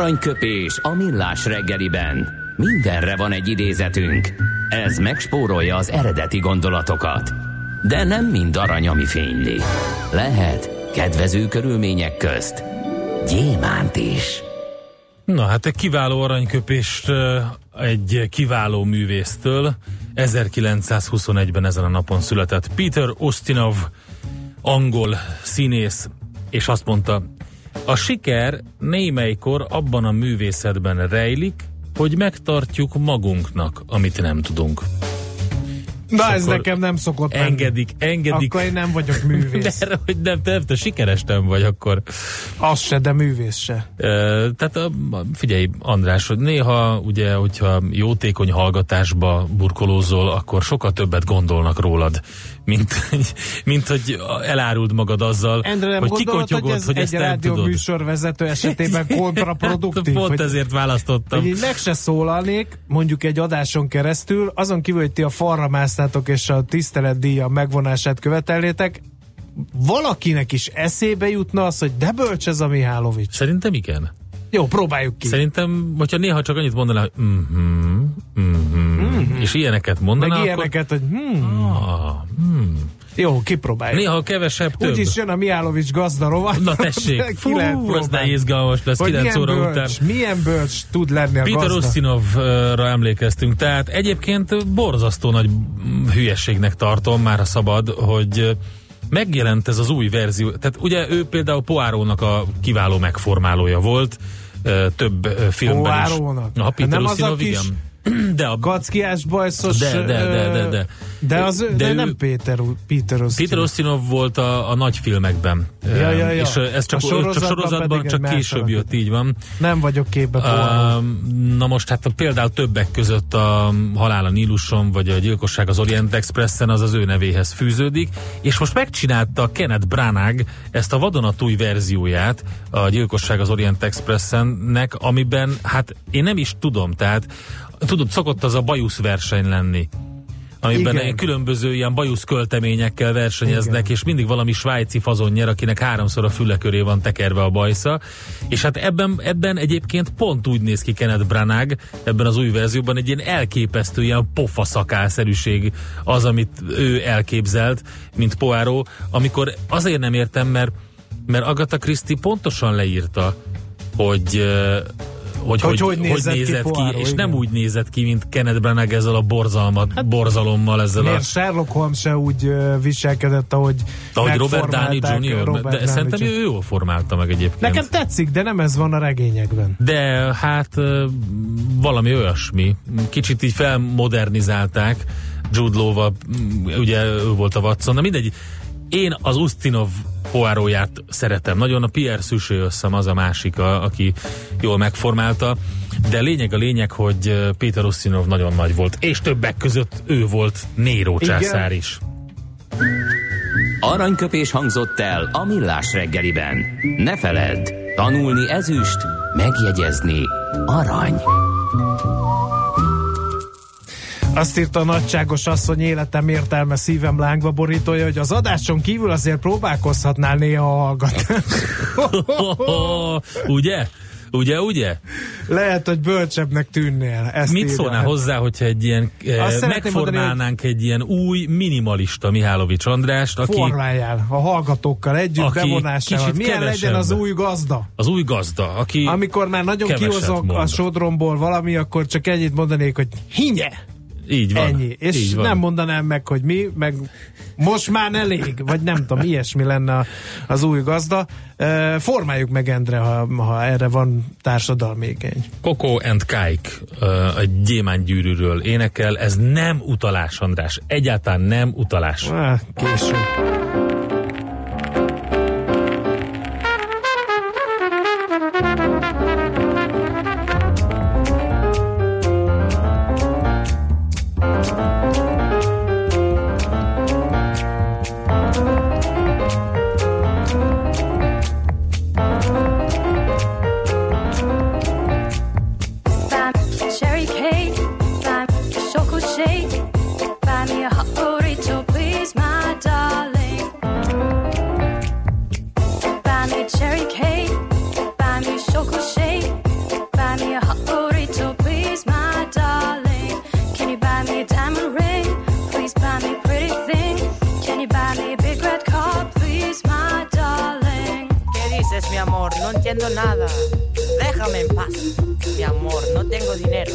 Aranyköpés a millás reggeliben. Mindenre van egy idézetünk. Ez megspórolja az eredeti gondolatokat. De nem mind arany, ami fényli. Lehet kedvező körülmények közt gyémánt is. Na hát egy kiváló aranyköpést egy kiváló művésztől 1921-ben ezen a napon született Peter Ustinov, angol színész, és azt mondta, a siker némelykor abban a művészetben rejlik, hogy megtartjuk magunknak, amit nem tudunk. Na ez nekem nem szokott Engedik, menni. engedik. Akkor én nem vagyok művész. De, hogy nem, te, te sikeres nem vagy akkor. Az se, de művész se. E, tehát figyelj András, hogy néha ugye, hogyha jótékony hallgatásba burkolózol, akkor sokkal többet gondolnak rólad, mint, mint hogy eláruld magad azzal, Endre, nem hogy kikotyogod, hogy ez hogy egy ezt nem rádió tudod. műsorvezető esetében kontraproduktív. Pont hogy, ezért választottam. hogy így meg se szólalnék, mondjuk egy adáson keresztül, azon kívül, hogy ti a falra másznátok és a tiszteletdíja megvonását követelnétek, valakinek is eszébe jutna az, hogy de bölcs ez a Mihálovics. Szerintem igen. Jó, próbáljuk ki. Szerintem, hogyha néha csak annyit mondaná, hogy mhm, mhm, Mhm. és ilyeneket mondaná, Meg akkor... ilyeneket, hogy hmm, Ah, hmm. jó, kipróbáljuk. Néha kevesebb, több. Úgyis jön a Mihálovics gazda rovat. Na tessék, fú, ez de izgalmas lesz, Hogy 9 milyen óra bölcs, után. Milyen bölcs tud lenni a Peter gazda? Emlékeztünk, tehát egyébként borzasztó nagy hülyességnek tartom, már a szabad, hogy megjelent ez az új verzió. Tehát ugye ő például Poárónak a kiváló megformálója volt, több filmben is. Poirónak? Na, Peter Nem az a kis igen. De a Kackiás bajszos... De, de, de, de, de. De, az, de, De ő- nem Péter, Péter Ustinov. Peter Ustinov volt a, a nagy filmekben. Ja, ja, ja. És ez csak, A csak sorozatban sorozatban, pedig csak később jött, így van. Nem vagyok képbe. Um, na most hát például többek között a Halál a Níluson, vagy a Gyilkosság az Orient Expressen az az ő nevéhez fűződik, és most megcsinálta Kenneth Branagh ezt a vadonatúj verzióját a Gyilkosság az Orient Expressennek, amiben hát én nem is tudom, tehát tudod, szokott az a bajusz verseny lenni amiben Igen. különböző ilyen bajusz költeményekkel versenyeznek, Igen. és mindig valami svájci fazon nyer, akinek háromszor a füle köré van tekerve a bajsza. És hát ebben, ebben egyébként pont úgy néz ki Kenneth Branagh, ebben az új verzióban egy ilyen elképesztő, ilyen pofa szakálszerűség az, amit ő elképzelt, mint Poirot, amikor azért nem értem, mert, mert Agatha Christie pontosan leírta, hogy hogy, Hogy hogy, hogy hogy, nézett ki nézett ki, Poirot, és nem igen. úgy nézett ki, mint Kenneth Branagh ezzel a borzalmat, hát, borzalommal, ezzel a... Miért Sherlock Holmes se úgy viselkedett, ahogy Ahogy Robert Downey Jr., Robert de Downey szerintem Jr. ő jól formálta meg egyébként. Nekem tetszik, de nem ez van a regényekben. De hát valami olyasmi. Kicsit így felmodernizálták Jude Law-val, ugye ő volt a Watson, de mindegy. Én az Ustinov Poiróját szeretem. Nagyon a Pierre összem az a másik, a, aki jól megformálta. De lényeg a lényeg, hogy ö, Peter Ustinov nagyon nagy volt. És többek között ő volt Néró császár is. Aranyköpés hangzott el a millás reggeliben. Ne feledd, tanulni ezüst, megjegyezni arany. Azt írta a nagyságos asszony életem értelme szívem lángba borítója, hogy az adáson kívül azért próbálkozhatnál néha a hallgatás. ugye? Ugye, ugye? Lehet, hogy bölcsebbnek tűnnél. Ezt Mit szólnál hozzá, hogyha egy ilyen, eh, Azt szeretném megformálnánk egy ilyen új minimalista Mihálovics Andrást, aki Formáljál a hallgatókkal együtt, Aki bevonásával. Milyen legyen kevesebb. az új gazda? az új gazda, aki Amikor már nagyon kihozok mond. a sodromból valami, akkor csak ennyit mondanék, hogy hinye! Így van. Ennyi. És így van. nem mondanám meg, hogy mi, meg most már elég, vagy nem tudom, ilyesmi lenne az új gazda. Formáljuk meg Endre, ha, ha erre van társadalmi igény. Coco and Kike a gyémánygyűrűről énekel, ez nem utalás, András. Egyáltalán nem utalás. Ah, késő. No entiendo nada. Déjame en paz. Mi amor, no tengo dinero.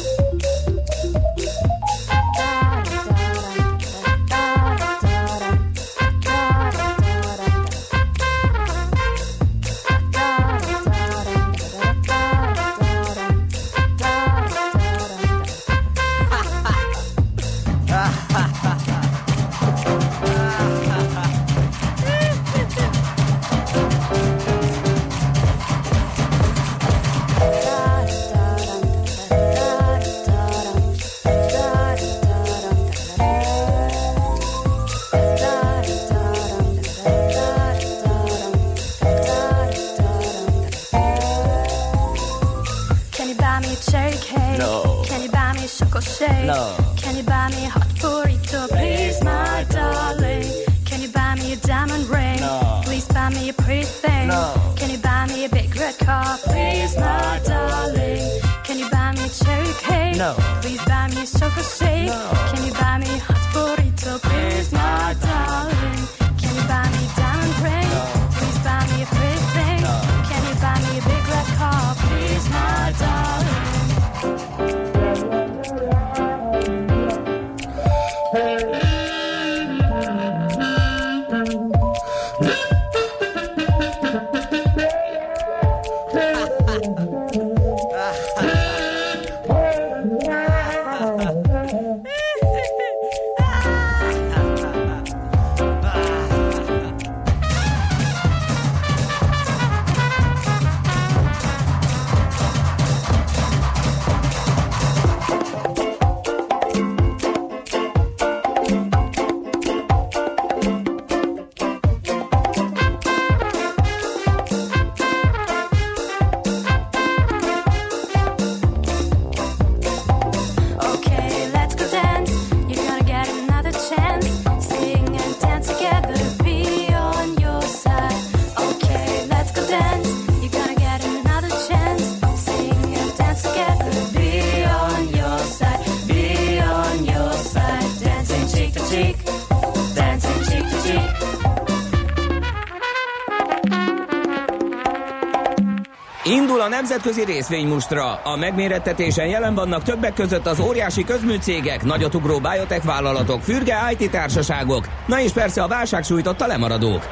Nemzetközi részvénymustra. A megmérettetésen jelen vannak többek között az óriási közműcégek, nagyotugró biotech vállalatok, fürge IT társaságok, na és persze a válság sújtotta lemaradók.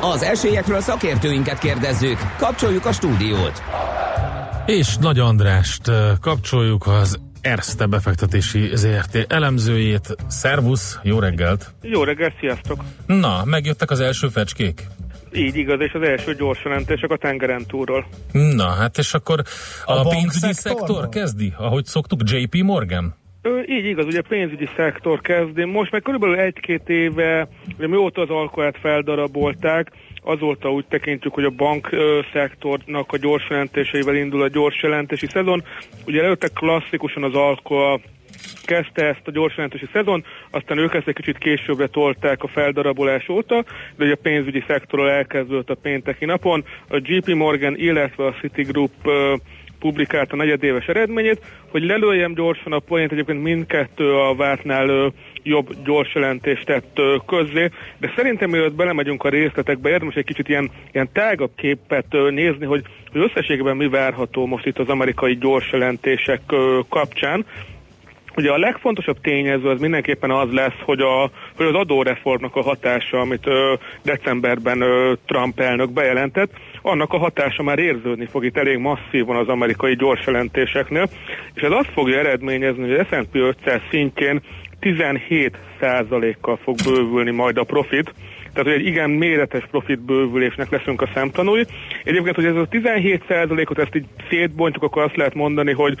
Az esélyekről szakértőinket kérdezzük. Kapcsoljuk a stúdiót. És Nagy Andrást kapcsoljuk az Erste befektetési ZRT elemzőjét. Szervusz, jó reggelt! Jó reggelt, sziasztok! Na, megjöttek az első fecskék? Így igaz, és az első gyors jelentések a tengeren túlról. Na, hát és akkor a, A pénzügyi szektor kezdi, ahogy szoktuk, JP Morgan? Ö, így igaz, ugye a pénzügyi szektor kezdi. Most meg körülbelül egy-két éve, ugye mióta az alkoát feldarabolták, azóta úgy tekintjük, hogy a bank ö, szektornak a gyors jelentéseivel indul a gyors jelentési szezon. Ugye előtte klasszikusan az alkoa kezdte ezt a gyors jelentési szezon, aztán ők ezt egy kicsit későbbre tolták a feldarabolás óta, de ugye a pénzügyi szektorral elkezdődött a pénteki napon. A JP Morgan, illetve a Citigroup ö, publikálta negyedéves eredményét, hogy lelőjem gyorsan a poént, egyébként mindkettő a vártnál jobb gyors jelentést tett közzé, de szerintem mielőtt belemegyünk a részletekbe, érdemes egy kicsit ilyen, ilyen tágabb képet nézni, hogy, összességében mi várható most itt az amerikai gyors jelentések kapcsán. Ugye a legfontosabb tényező az mindenképpen az lesz, hogy, a, hogy az adóreformnak a hatása, amit ö, decemberben ö, Trump elnök bejelentett, annak a hatása már érződni fog itt elég masszívan az amerikai gyors jelentéseknél, és ez azt fogja eredményezni, hogy az S&P 500 szintjén 17%-kal fog bővülni majd a profit, tehát hogy egy igen méretes profit bővülésnek leszünk a szemtanúi. Egyébként, hogy ez a 17%-ot ezt így szétbontjuk, akkor azt lehet mondani, hogy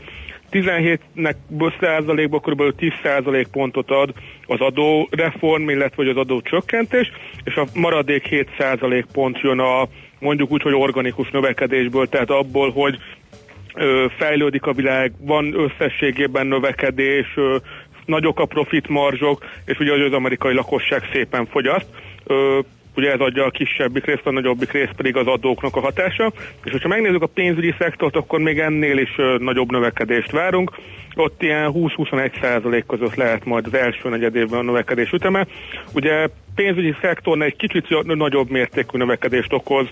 17-nek százalékban kb. 10 százalék pontot ad az adóreform, illetve az adó csökkentés, és a maradék 7 százalék pont jön a mondjuk úgy, hogy organikus növekedésből, tehát abból, hogy ö, fejlődik a világ, van összességében növekedés, ö, nagyok a profit marzsok, és ugye az amerikai lakosság szépen fogyaszt. Ö, ugye ez adja a kisebbik részt, a nagyobbik részt pedig az adóknak a hatása. És hogyha megnézzük a pénzügyi szektort, akkor még ennél is nagyobb növekedést várunk. Ott ilyen 20-21 százalék között lehet majd az első negyedévben a növekedés üteme. Ugye pénzügyi szektornál egy kicsit nagyobb mértékű növekedést okoz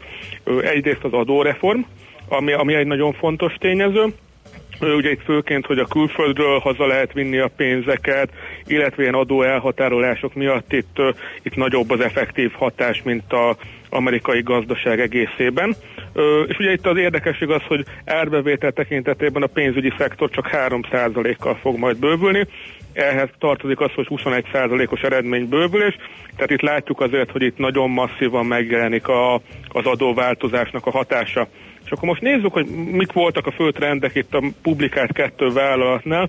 egyrészt az adóreform, ami, ami egy nagyon fontos tényező, Ugye itt főként, hogy a külföldről haza lehet vinni a pénzeket, illetve ilyen adó elhatárolások miatt itt, itt nagyobb az effektív hatás, mint a amerikai gazdaság egészében. És ugye itt az érdekesség az, hogy árbevétel tekintetében a pénzügyi szektor csak 3%-kal fog majd bővülni, ehhez tartozik az, hogy 21%-os eredménybővülés, tehát itt látjuk azért, hogy itt nagyon masszívan megjelenik a, az adóváltozásnak a hatása. És akkor most nézzük, hogy mik voltak a fő trendek itt a publikált kettő vállalatnál.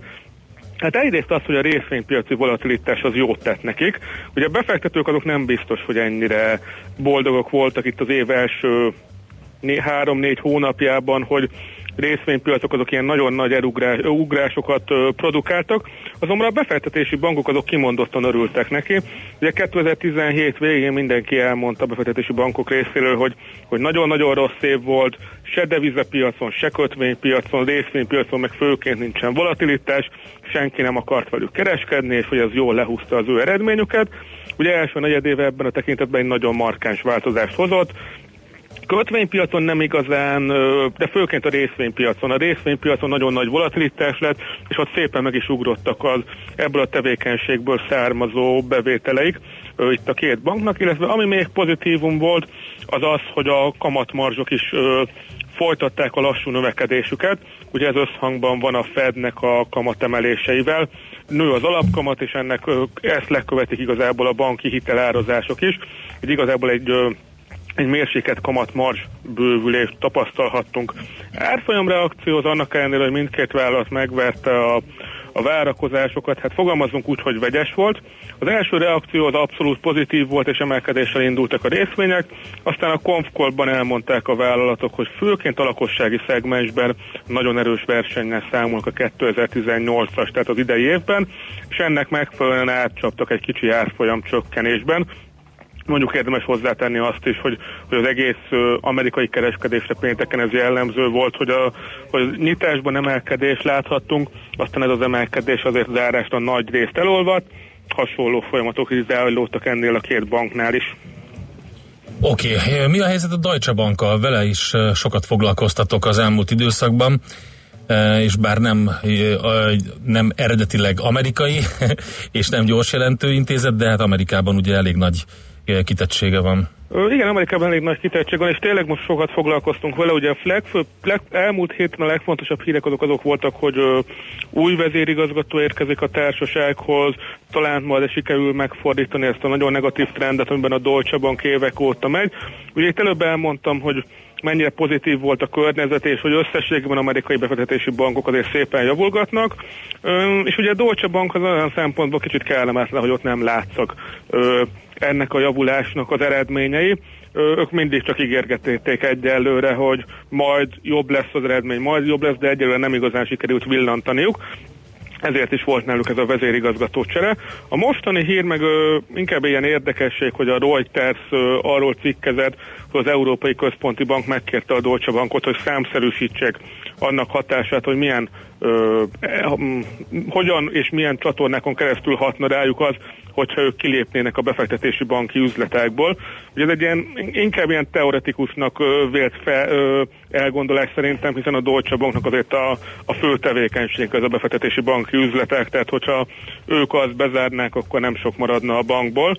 Hát egyrészt az, hogy a részvénypiaci volatilitás az jót tett nekik. Ugye a befektetők azok nem biztos, hogy ennyire boldogok voltak itt az év első né- három-négy hónapjában, hogy részvénypiacok azok ilyen nagyon nagy elugrás, ugrásokat produkáltak, azonban a befektetési bankok azok kimondottan örültek neki. Ugye 2017 végén mindenki elmondta a befektetési bankok részéről, hogy, hogy nagyon-nagyon rossz év volt, se devizapiacon, se kötvénypiacon, részvénypiacon, meg főként nincsen volatilitás, senki nem akart velük kereskedni, és hogy ez jól lehúzta az ő eredményüket. Ugye első negyedéve ebben a tekintetben egy nagyon markáns változást hozott, kötvénypiacon nem igazán, de főként a részvénypiacon. A részvénypiacon nagyon nagy volatilitás lett, és ott szépen meg is ugrottak az ebből a tevékenységből származó bevételeik itt a két banknak, illetve ami még pozitívum volt, az az, hogy a kamatmarzsok is folytatták a lassú növekedésüket. Ugye ez összhangban van a Fednek a kamatemeléseivel. Nő az alapkamat, és ennek ezt lekövetik igazából a banki hitelározások is. Így igazából egy egy mérséket kamatmarzs bővülést tapasztalhattunk. Árfolyam reakció az annak ellenére, hogy mindkét vállalat megverte a, a várakozásokat, hát fogalmazunk úgy, hogy vegyes volt. Az első reakció az abszolút pozitív volt, és emelkedéssel indultak a részvények, aztán a konfkolban elmondták a vállalatok, hogy főként a lakossági szegmensben nagyon erős versennyel számolnak a 2018-as, tehát az idei évben, és ennek megfelelően átcsaptak egy kicsi árfolyam csökkenésben, mondjuk érdemes hozzátenni azt is, hogy, hogy az egész amerikai kereskedésre pénteken ez jellemző volt, hogy a, hogy nyitásban emelkedést láthattunk, aztán ez az emelkedés azért zárásra nagy részt elolvadt, hasonló folyamatok is zajlottak ennél a két banknál is. Oké, okay. mi a helyzet a Deutsche Bankkal? Vele is eh, sokat foglalkoztatok az elmúlt időszakban, eh, és bár nem, eh, nem eredetileg amerikai, és nem gyors jelentő intézet, de hát Amerikában ugye elég nagy kitettsége van. Igen, Amerikában elég nagy kitettség van, és tényleg most sokat foglalkoztunk vele. Ugye a legfőbb, leg, elmúlt héten a legfontosabb hírek azok azok voltak, hogy ö, új vezérigazgató érkezik a társasághoz, talán majd sikerül megfordítani ezt a nagyon negatív trendet, amiben a Deutsche Bank évek óta megy. Ugye itt előbb elmondtam, hogy mennyire pozitív volt a környezet, és hogy összességben amerikai befektetési bankok azért szépen javulgatnak. És ugye a Deutsche Bank az olyan szempontból kicsit kellemetlen, hogy ott nem látszak ennek a javulásnak az eredményei. Ők mindig csak ígérgették egyelőre, hogy majd jobb lesz az eredmény, majd jobb lesz, de egyelőre nem igazán sikerült villantaniuk ezért is volt náluk ez a vezérigazgató csere. A mostani hír meg ö, inkább ilyen érdekesség, hogy a Reuters ö, arról cikkezett, hogy az Európai Központi Bank megkérte a Deutsche Bankot, hogy számszerűsítsék annak hatását, hogy milyen ö, eh, hogyan és milyen csatornákon keresztül hatna rájuk az, hogyha ők kilépnének a befektetési banki üzletekből. Ugye ez egy ilyen, inkább ilyen teoretikusnak vélt fe, elgondolás szerintem, hiszen a Deutsche Banknak azért a, a fő tevékenység az a befektetési banki üzletek, tehát hogyha ők azt bezárnák, akkor nem sok maradna a bankból.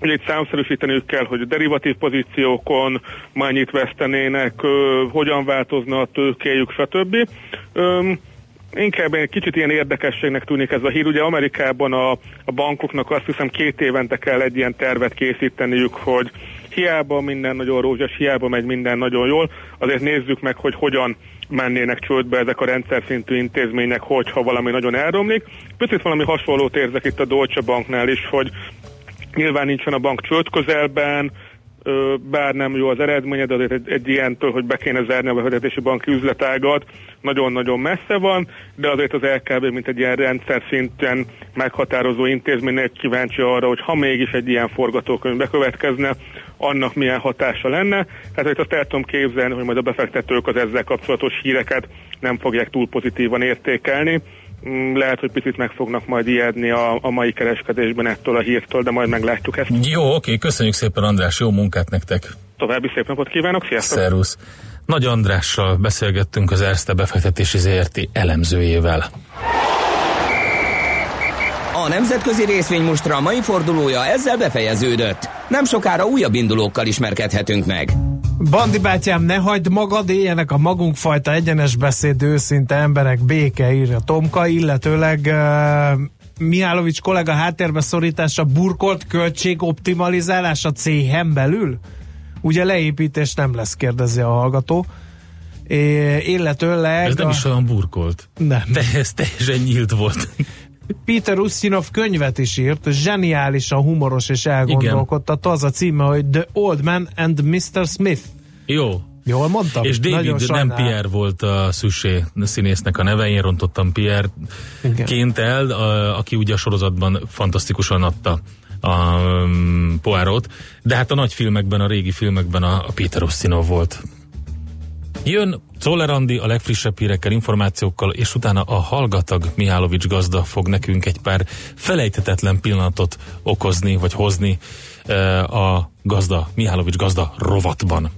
Ugye itt számszerűsíteniük kell, hogy a derivatív pozíciókon mennyit vesztenének, hogyan változna a tőkéjük, stb. Inkább egy kicsit ilyen érdekességnek tűnik ez a hír. Ugye Amerikában a, a bankoknak azt hiszem két évente kell egy ilyen tervet készíteniük, hogy hiába minden nagyon rózsas, hiába megy minden nagyon jól, azért nézzük meg, hogy hogyan mennének csődbe ezek a rendszer szintű intézmények, hogyha valami nagyon elromlik. Picit valami hasonlót érzek itt a Deutsche Banknál is, hogy nyilván nincsen a bank csőd közelben, bár nem jó az eredménye, de azért egy, egy ilyentől, hogy be kéne zárni a befektetési banki üzletágat, nagyon-nagyon messze van, de azért az LKB, mint egy ilyen rendszer szinten meghatározó intézménynek kíváncsi arra, hogy ha mégis egy ilyen forgatókönyv bekövetkezne, annak milyen hatása lenne. Hát hogy azt el tudom képzelni, hogy majd a befektetők az ezzel kapcsolatos híreket nem fogják túl pozitívan értékelni, lehet, hogy picit meg fognak majd ijedni a, a mai kereskedésben ettől a hírtől, de majd meglátjuk ezt. Jó, oké, köszönjük szépen András, jó munkát nektek! További szép napot kívánok, sziasztok! Szervusz! Nagy Andrással beszélgettünk az Erste befektetési ZRT elemzőjével. A nemzetközi részvénymustra mai fordulója ezzel befejeződött. Nem sokára újabb indulókkal ismerkedhetünk meg. Bandi bátyám, ne hagyd magad, éljenek a magunk fajta egyenes beszéd, őszinte emberek, béke, írja Tomka, illetőleg uh, Mihálovics kollega háttérbe szorítása, burkolt költségoptimalizálás a céhen belül? Ugye leépítés nem lesz, kérdezi a hallgató. É, illetőleg... Ez nem a... is olyan burkolt. Nem. De ez teljesen nyílt volt. Peter Ustinov könyvet is írt, zseniálisan humoros és elgondolkodtató. Az a címe, hogy The Old Man and Mr. Smith. Jó. Jól mondtam? És David Nagyon nem. Pierre volt a Szüssé színésznek a neve, én rontottam Pierre-ként el, a, aki ugye a sorozatban fantasztikusan adta a um, Poirot, de hát a nagy filmekben, a régi filmekben a, a Peter Ustinov volt. Jön Czoller a legfrissebb hírekkel, információkkal, és utána a hallgatag Mihálovics gazda fog nekünk egy pár felejthetetlen pillanatot okozni, vagy hozni eh, a gazda, Mihálovics gazda rovatban.